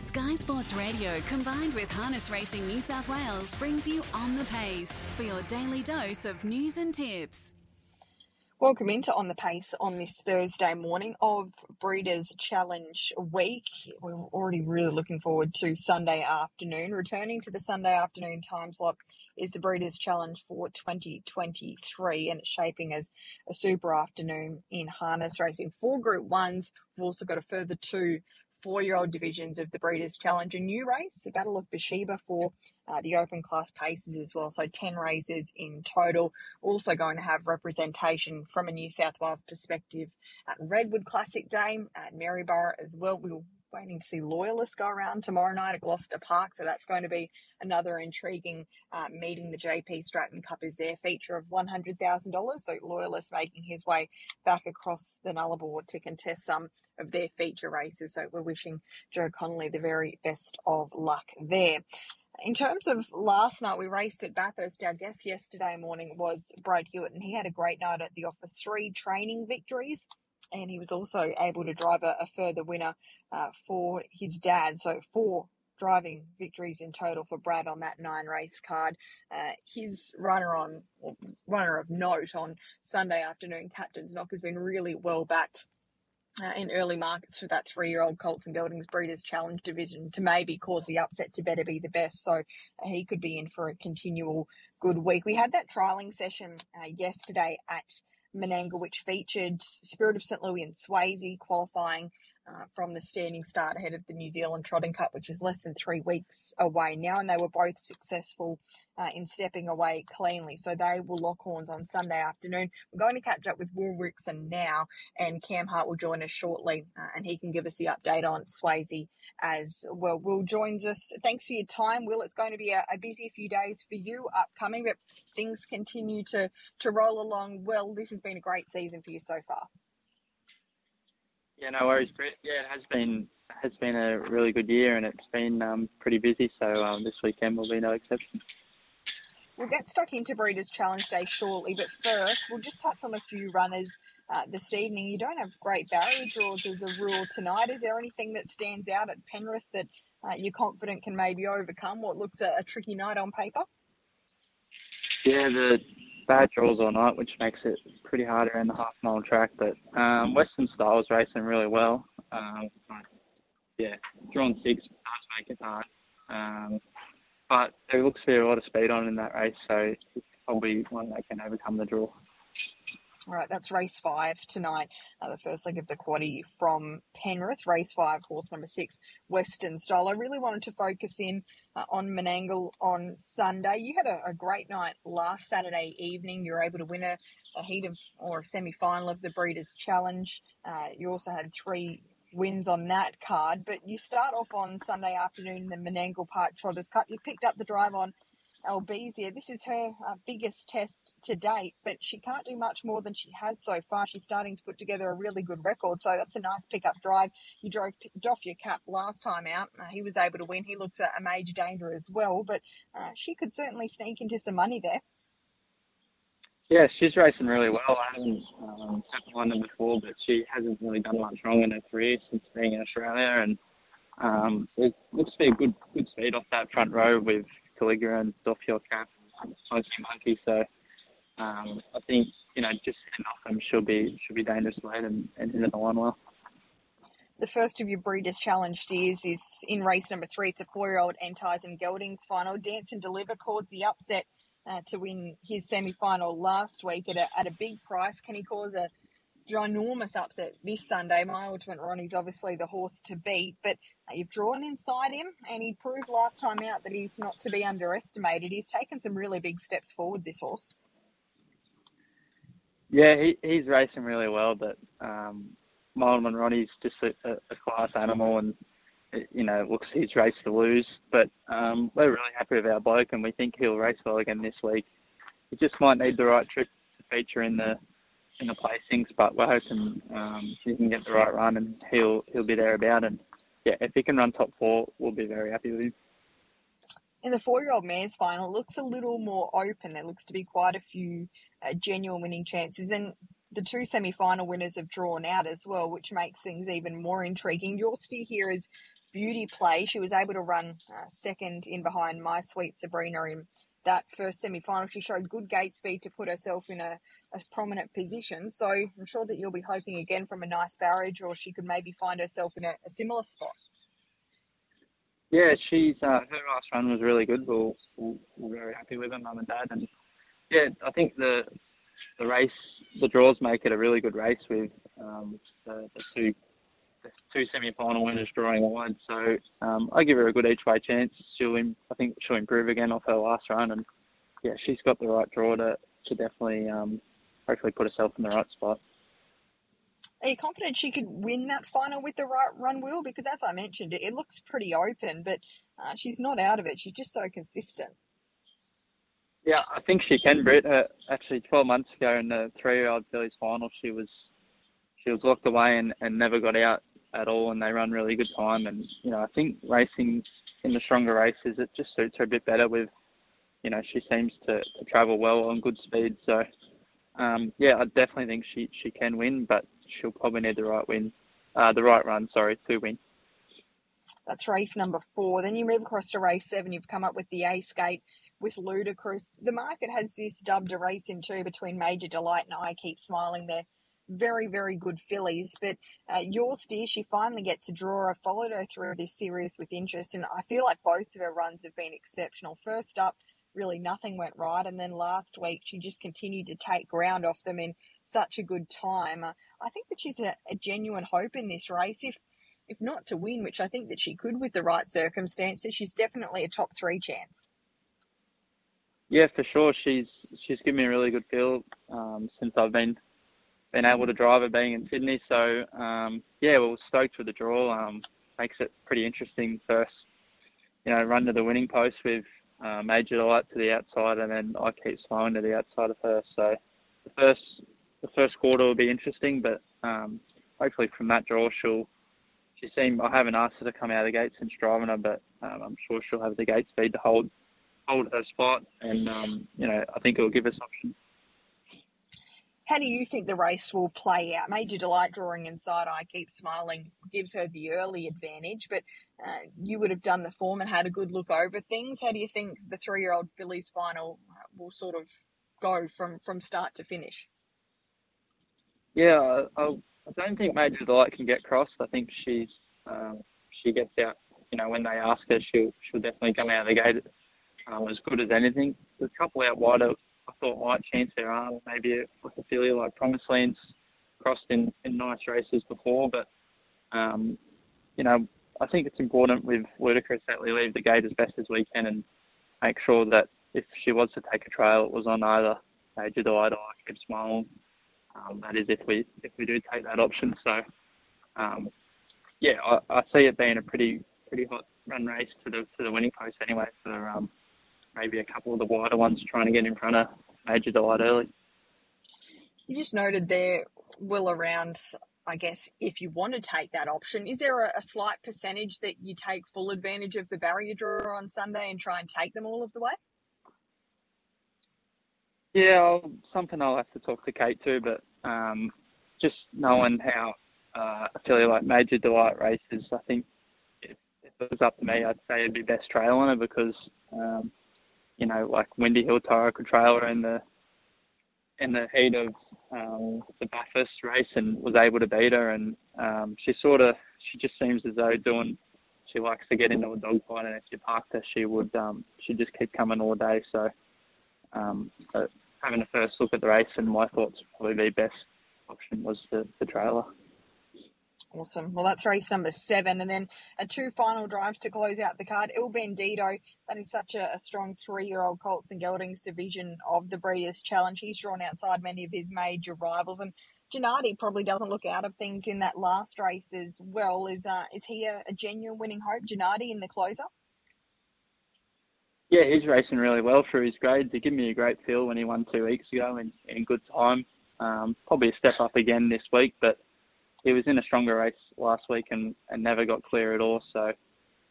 Sky Sports Radio combined with Harness Racing New South Wales brings you On the Pace for your daily dose of news and tips. Welcome into On the Pace on this Thursday morning of Breeders' Challenge Week. We're already really looking forward to Sunday afternoon. Returning to the Sunday afternoon time slot is the Breeders' Challenge for 2023, and it's shaping as a super afternoon in harness racing. Four Group 1s. We've also got a further two four-year-old divisions of the Breeders' Challenge, a new race, the Battle of Beersheba for uh, the open class paces as well. So 10 races in total. Also going to have representation from a New South Wales perspective at Redwood Classic Day at Maryborough as well. We'll waiting to see Loyalists go around tomorrow night at Gloucester Park. So that's going to be another intriguing uh, meeting. The JP Stratton Cup is their feature of $100,000. So Loyalist making his way back across the Nullarbor to contest some of their feature races. So we're wishing Joe Connolly the very best of luck there. In terms of last night, we raced at Bathurst. Our guest yesterday morning was Brad Hewitt, and he had a great night at the office. Three training victories and he was also able to drive a, a further winner uh, for his dad. So four driving victories in total for Brad on that nine race card. Uh, his runner on runner of note on Sunday afternoon, Captain's Knock, has been really well backed. Uh, in early markets for that three-year-old Colts and Geldings Breeders' Challenge division to maybe cause the upset to better be the best. So he could be in for a continual good week. We had that trialling session uh, yesterday at Menangle, which featured Spirit of St. Louis and Swayze qualifying uh, from the standing start ahead of the New Zealand Trotting Cup, which is less than three weeks away now, and they were both successful uh, in stepping away cleanly. So they will lock horns on Sunday afternoon. We're going to catch up with Will Rixon now, and Cam Hart will join us shortly, uh, and he can give us the update on Swayze as well. Will joins us. Thanks for your time, Will. It's going to be a, a busy few days for you upcoming, but things continue to to roll along well. This has been a great season for you so far. Yeah, no worries, Britt. Yeah, it has been has been a really good year, and it's been um, pretty busy. So um, this weekend will be no exception. We'll get stuck into Breeders' Challenge Day shortly, but first we'll just touch on a few runners uh, this evening. You don't have great barrier draws as a rule tonight. Is there anything that stands out at Penrith that uh, you're confident can maybe overcome what looks a, a tricky night on paper? Yeah, the bad draws all night, which makes it pretty hard around the half mile track. But um, Western Styles racing really well. Um, yeah, drawn six does make it hard. Um, but there looks to be a lot of speed on in that race, so it's probably one that can overcome the draw. All right, that's race five tonight. Uh, the first leg of the quaddy from Penrith. Race five, horse number six, Western Style. I really wanted to focus in uh, on Menangle on Sunday. You had a, a, great night last Saturday evening. You were able to win a, a heat of or a semi final of the Breeders' Challenge. Uh, you also had three wins on that card. But you start off on Sunday afternoon in the Menangle Park Trotters Cup. You picked up the drive on Albizia. This is her uh, biggest test to date, but she can't do much more than she has so far. She's starting to put together a really good record, so that's a nice pickup drive. You drove off your Cap last time out. Uh, he was able to win. He looks a, a major danger as well, but uh, she could certainly sneak into some money there. Yeah, she's racing really well. I haven't um, had London before, but she hasn't really done much wrong in her career since being in Australia, and um, it looks to be a good good speed off that front row with Caligula and Cap and Smoky Monkey. So um, I think you know just setting off them she'll be she'll be dangerous late and, and into the line well. The first of your Breeders' Challenge steers is in race number three. It's a four-year-old and Geldings final. Dance and Deliver causes the upset uh, to win his semi-final last week at a, at a big price. Can he cause a ginormous upset this Sunday. My ultimate Ronnie's obviously the horse to beat, but you've drawn inside him, and he proved last time out that he's not to be underestimated. He's taken some really big steps forward, this horse. Yeah, he, he's racing really well, but um, Ultimate Ronnie's just a, a, class animal, and you know, looks his race to lose. But um, we're really happy with our bloke, and we think he'll race well again this week. He just might need the right trip to feature in the in the placings, but we're hoping um, he can get the right run and he'll he'll be there about. And yeah, if he can run top four, we'll be very happy with him. In the four-year-old mares final, it looks a little more open. There looks to be quite a few uh, genuine winning chances, and the two semi-final winners have drawn out as well, which makes things even more intriguing. Your steer here is beauty play. She was able to run uh, second in behind My Sweet Sabrina in that first semi final. She showed good gate speed to put herself in a, a, prominent position. So I'm sure that you'll be hoping again from a nice barrage, or she could maybe find herself in a, a similar spot. Yeah, she's uh, her last run was really good. We're, we're very happy with her, mum and dad, and yeah, I think the the race, the draws make it a really good race with um, the, the two two semi-final winners drawing wide. So um, I give her a good each way chance. She'll, I think she'll improve again off her last run, and yeah, she's got the right draw to to definitely um, hopefully put herself in the right spot. Are you confident she could win that final with the right run wheel? Because as I mentioned, it, it looks pretty open, but uh, she's not out of it. She's just so consistent. Yeah, I think she can, Britt. Uh, actually, 12 months ago in the three-year-old fillies final, she was she was locked away and, and never got out at all, and they run really good time. And you know, I think racing in the stronger races it just suits her a bit better. With you know, she seems to, to travel well on good speed. So um, yeah, I definitely think she she can win, but she'll probably need the right win, uh, the right run, sorry, to win. That's race number four. Then you move across to race seven. You've come up with the Ace Gate with Ludicrous. The market has this dubbed a race in two between Major Delight and I Keep Smiling. They're very, very good fillies. But uh, your steer, she finally gets a draw. I followed her through this series with interest, and I feel like both of her runs have been exceptional. First up, really nothing went right, and then last week she just continued to take ground off them in such a good time. Uh, I think that she's a, a genuine hope in this race. If if not to win, which I think that she could with the right circumstances, she's definitely a top three chance. Yeah, for sure. She's she's given me a really good feel um, since I've been been able to drive her being in Sydney. So um, yeah, we're stoked with the draw. Um, makes it pretty interesting. First, you know, run to the winning post with uh, Major Delight to the outside, and then I keep slowing to the outside of her. So the first the first quarter will be interesting, but um, hopefully from that draw she'll she seemed I haven't asked her to come out of the gate since driving her, but um, I'm sure she'll have the gate speed to hold hold her spot, and um, you know I think it will give us options. How do you think the race will play out? Major Delight drawing inside, I keep smiling, gives her the early advantage, but uh, you would have done the form and had a good look over things. How do you think the three year old fillies final uh, will sort of go from, from start to finish? Yeah, I, I don't think Major Delight can get crossed. I think she's um, she gets out. You know, when they ask her, she'll she'll definitely come out of the gate um, as good as anything. There's a couple out wider I thought might chance their arm. Maybe a filly like Promised Lands crossed in, in nice races before, but um, you know, I think it's important with Ludicrous that we leave the gate as best as we can and make sure that if she was to take a trail, it was on either Major Delight or Keep Smiling. Um, that is if we if we do take that option. So um, yeah, I, I see it being a pretty pretty hot run race to the to the winning post anyway for um, maybe a couple of the wider ones trying to get in front of Major Delight early. You just noted there, Will, around, I guess, if you want to take that option, is there a, a slight percentage that you take full advantage of the barrier draw on Sunday and try and take them all of the way? Yeah, I'll, something I'll have to talk to Kate too, but um, just knowing how uh, a filly like Major Delight races, I think if, if, it was up to me, I'd say it'd be best trail on her because um, you know, like Windy Hill Tara could trail in the in the heat of um, the Bathurst race and was able to beat her. And um, she sort of she just seems as though doing she likes to get into a dogfight, and if you parked her, she would um, she just keep coming all day. So, um, so having a first look at the race, and my thoughts probably be best option was the, the trailer. Awesome. Well, that's race number seven. And then a two final drives to close out the card. Il Bandito, that is such a, a strong three year old Colts and Geldings division of the Breeders' Challenge. He's drawn outside many of his major rivals. And Gennady probably doesn't look out of things in that last race as well. Is uh, is he a, a genuine winning hope, Gennady, in the closer? Yeah, he's racing really well through his grades. He gave me a great feel when he won two weeks ago in, in good time. Um, probably a step up again this week, but he was in a stronger race last week and, and never got clear at all. So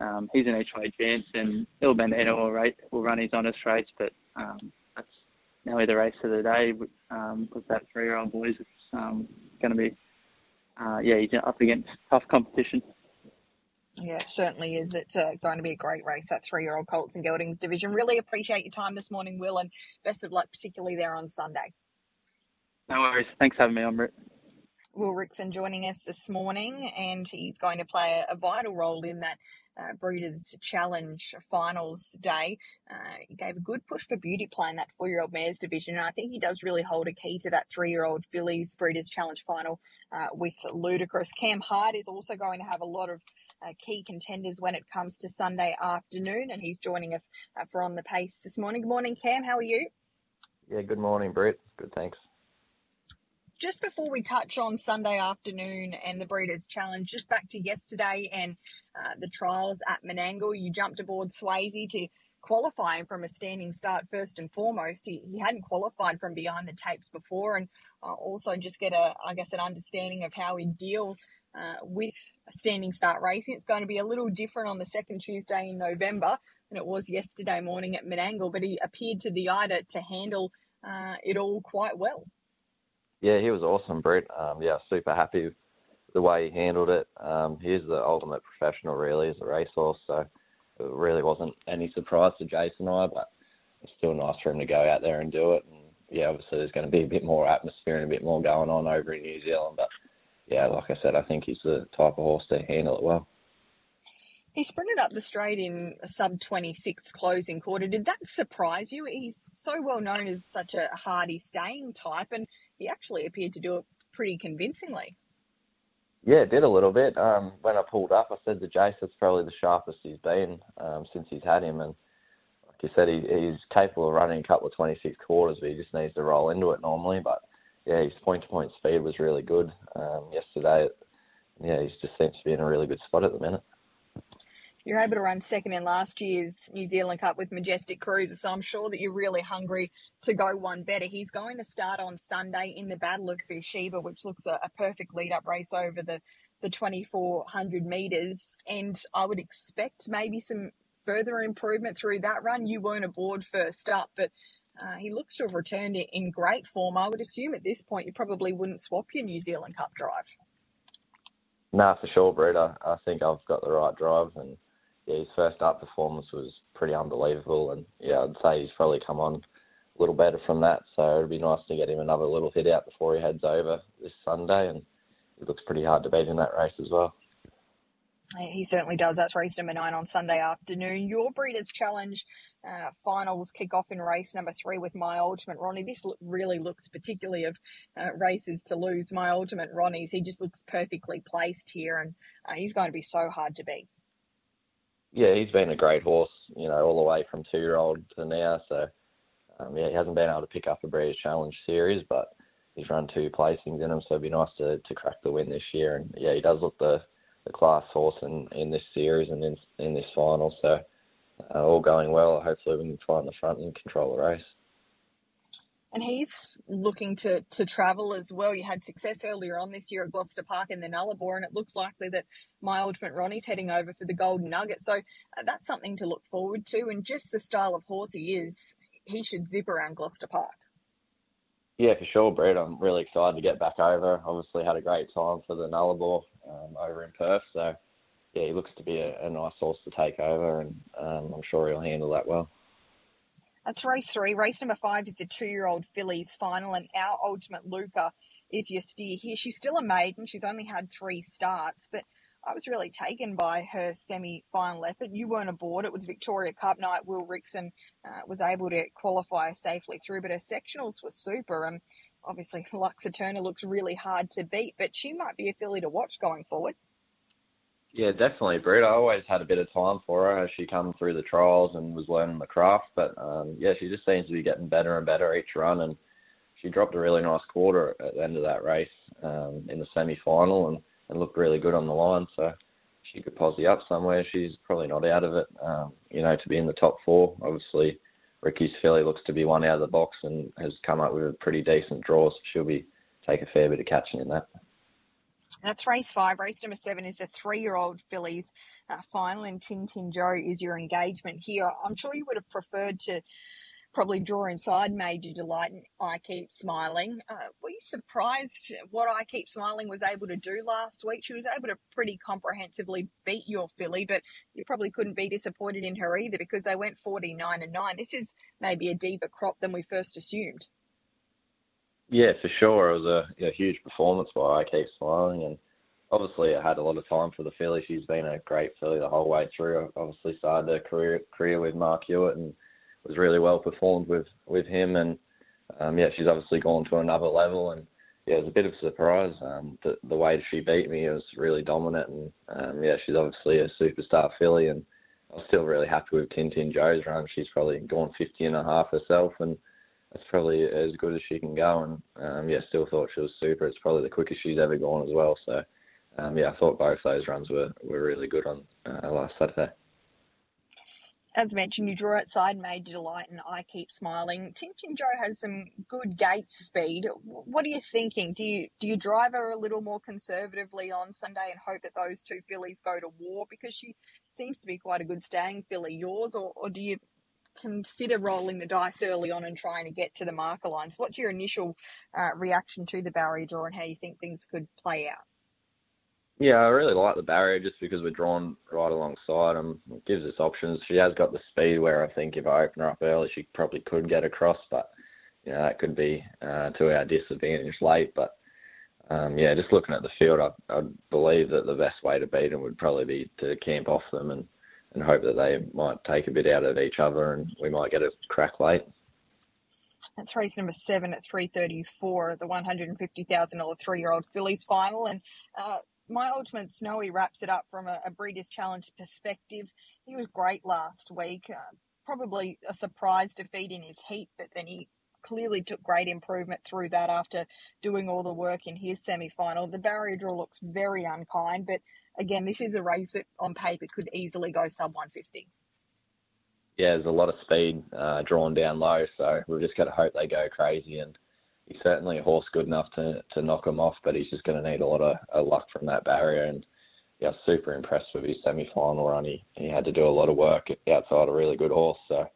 um, he's an each way chance, and Il Bandito will, rate, will run his honest race. But um, that's nearly the race of the day um, with that three year old boys. It's um, going to be, uh, yeah, he's up against tough competition. Yeah, it certainly is. It's uh, going to be a great race, that three year old Colts and Geldings division. Really appreciate your time this morning, Will, and best of luck, particularly there on Sunday. No worries. Thanks for having me on, Britt. Will Rixon joining us this morning, and he's going to play a, vital role in that uh, Breeders' Challenge finals day. Uh, he gave a good push for beauty play in that four year old mares division, and I think he does really hold a key to that three year old fillies Breeders' Challenge final uh, with Ludicrous. Cam Hart is also going to have a lot of uh, key contenders when it comes to Sunday afternoon, and he's joining us uh, for On the Pace this morning. Good morning, Cam. How are you? Yeah, good morning, Britt. Good, thanks just before we touch on Sunday afternoon and the Breeders' Challenge, just back to yesterday and uh, the trials at Menangle, you jumped aboard Swayze to qualify him from a standing start first and foremost. He, he hadn't qualified from behind the tapes before, and uh, also just get a, I guess, an understanding of how he deal uh, with a standing start racing. It's going to be a little different on the second Tuesday in November than it was yesterday morning at Menangle, but he appeared to the eye to, to handle uh, it all quite well. Yeah, he was awesome, Britt. Um, yeah, super happy the way he handled it. Um, he's the ultimate professional, really, as a racehorse. So it really wasn't any surprise to Jason and I, but it's still nice for him to go out there and do it. And yeah, obviously there's going to be a bit more atmosphere and a bit more going on over in New Zealand. But yeah, like I said, I think he's the type of horse to handle it well. He sprinted up the straight in a sub 26 closing quarter. Did that surprise you? He's so well known as such a hardy staying type, and he actually appeared to do it pretty convincingly. Yeah, it did a little bit. Um, when I pulled up, I said to Jace, it's probably the sharpest he's been um, since he's had him. And like you said, he, he's capable of running a couple of 26 quarters, but he just needs to roll into it normally. But yeah, his point to point speed was really good um, yesterday. Yeah, he just seems to be in a really good spot at the minute you're able to run second in last year's New Zealand Cup with Majestic Cruiser, so I'm sure that you're really hungry to go one better. He's going to start on Sunday in the Battle of Beersheba, which looks a, a perfect lead up race over the, the 2400 metres, and I would expect maybe some further improvement through that run. You weren't aboard first up, but uh, he looks to have returned in great form. I would assume at this point you probably wouldn't swap your New Zealand Cup drive. Nah, for sure, Britt. I, I think I've got the right drive and yeah, his first up performance was pretty unbelievable, and yeah, I'd say he's probably come on a little better from that. So it'd be nice to get him another little hit out before he heads over this Sunday, and it looks pretty hard to beat in that race as well. He certainly does. That's race number nine on Sunday afternoon. Your Breeders' Challenge uh, finals kick off in race number three with My Ultimate Ronnie. This really looks particularly of uh, races to lose. My Ultimate Ronnie's, he just looks perfectly placed here, and uh, he's going to be so hard to beat yeah, he's been a great horse, you know, all the way from two year old to now. So, um, yeah, he hasn't been able to pick up a Breeders' Challenge series, but he's run two placings in them, so it'd be nice to, to crack the win this year. And yeah, he does look the, the class horse in, in this series and in, in this final. So, uh, all going well. Hopefully, we can find the front and control the race and he's looking to to travel as well. You had success earlier on this year at Gloucester Park in the Nullarbor, and it looks likely that my ultimate Ronnie's heading over for the Golden Nugget. So uh, that's something to look forward to. And just the style of horse he is, he should zip around Gloucester Park. Yeah, for sure, Britt. I'm really excited to get back over. Obviously, had a great time for the Nullarbor um, over in Perth. So, yeah, he looks to be a, a nice horse to take over, and um, I'm sure he'll handle that well. That's race three. Race number five is a two-year-old fillies final, and our ultimate Luca is your steer here. She's still a maiden. She's only had three starts, but I was really taken by her semi-final effort. You weren't aboard. It was Victoria Cup night. Will Rixon uh, was able to qualify safely through, but her sectionals were super. And obviously, Luxa Turner looks really hard to beat, but she might be a filly to watch going forward. Yeah, definitely, Britt. I always had a bit of time for her as she come through the trials and was learning the craft. But um, yeah, she just seems to be getting better and better each run. And she dropped a really nice quarter at the end of that race um, in the semi-final and, and looked really good on the line. So she could posse up somewhere. She's probably not out of it. Um, you know, to be in the top four. Obviously, Ricky's filly looks to be one out of the box and has come up with a pretty decent draw. So she'll be take a fair bit of catching in that. That's race five. Race number seven is a three-year-old fillies uh, final, and Tintin Joe is your engagement here. I'm sure you would have preferred to probably draw inside Major Delight and I Keep Smiling. Uh, were you surprised what I Keep Smiling was able to do last week? She was able to pretty comprehensively beat your filly, but you probably couldn't be disappointed in her either because they went 49 and 9. This is maybe a deeper crop than we first assumed. Yeah, for sure. It was a, a huge performance by I Keep Smiling and obviously I had a lot of time for the filly. She's been a great filly the whole way through. I obviously started her career career with Mark Hewitt and was really well performed with with him. And um, yeah, she's obviously gone to another level. And yeah, it was a bit of a surprise. Um, the, the way she beat me was really dominant. And um, yeah, she's obviously a superstar filly. And I was still really happy with Tintin Joe's run. She's probably gone 50 and a half herself. And that's probably as good as she can go. And um, yeah, still thought she was super. It's probably the quickest she's ever gone as well. So um, yeah, I thought both those runs were, were really good on uh, last Saturday. As mentioned, you draw outside Major Delight and I Keep Smiling. Tintin Joe has some good gate speed. What are you thinking? Do you do you drive her a little more conservatively on Sunday and hope that those two fillies go to war because she seems to be quite a good staying filly, yours, or, or do you consider rolling the dice early on and trying to get to the marker lines? What's your initial uh, reaction to the barrier draw and how you think things could play out? Yeah, I really like the barrier just because we're drawn right alongside them. It gives us options. She has got the speed where I think if I open her up early, she probably could get across, but you know that could be uh, to our disadvantage late. But um, yeah, just looking at the field, I, I believe that the best way to beat them would probably be to camp off them and and hope that they might take a bit out of each other and we might get a crack late. That's race number seven at 334, the $150,000 three-year-old fillies final. And uh, my ultimate Snowy wraps it up from a, a Breeders' Challenge perspective. He was great last week. Uh, probably a surprise defeat in his heat, but then he clearly took great improvement through that after doing all the work in his semi final. The barrier draw looks very unkind, but again, this is a race that on paper could easily go sub 150. Yeah, there's a lot of speed uh, drawn down low, so we've just got to hope they go crazy and he's certainly a horse good enough to to knock him off, but he's just going to need a lot of, of luck from that barrier. And yeah, super impressed with his semi-final run. He he had to do a lot of work outside a really good horse. So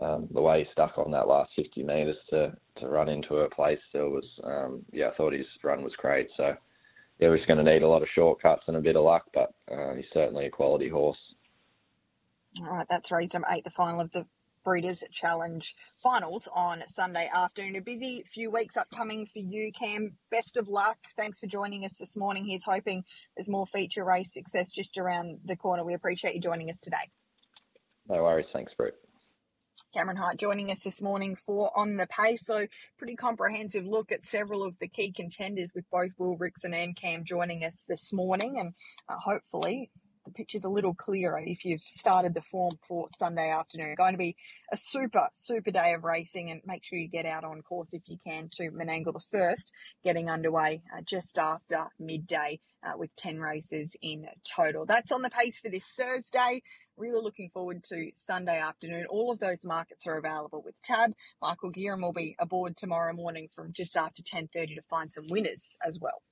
um, the way he stuck on that last 50 metres to to run into a place still was um, yeah, I thought his run was great. So yeah, we're going to need a lot of shortcuts and a bit of luck, but uh, he's certainly a quality horse. All right, that's raised him eight, the final of the Breeders' Challenge finals on Sunday afternoon. A busy few weeks upcoming for you, Cam. Best of luck. Thanks for joining us this morning. He's hoping there's more feature race success just around the corner. We appreciate you joining us today. No worries. Thanks, Britt. Cameron Hart joining us this morning for On the Pace. So, pretty comprehensive look at several of the key contenders with both Will Rixon and Cam joining us this morning. And uh, hopefully, the picture's a little clearer if you've started the form for Sunday afternoon. Going to be a super, super day of racing and make sure you get out on course if you can to Menangle the first, getting underway uh, just after midday uh, with 10 races in total. That's on the pace for this Thursday. Really looking forward to Sunday afternoon. All of those markets are available with Tab. Michael Gearam will be aboard tomorrow morning from just after 10.30 to find some winners as well.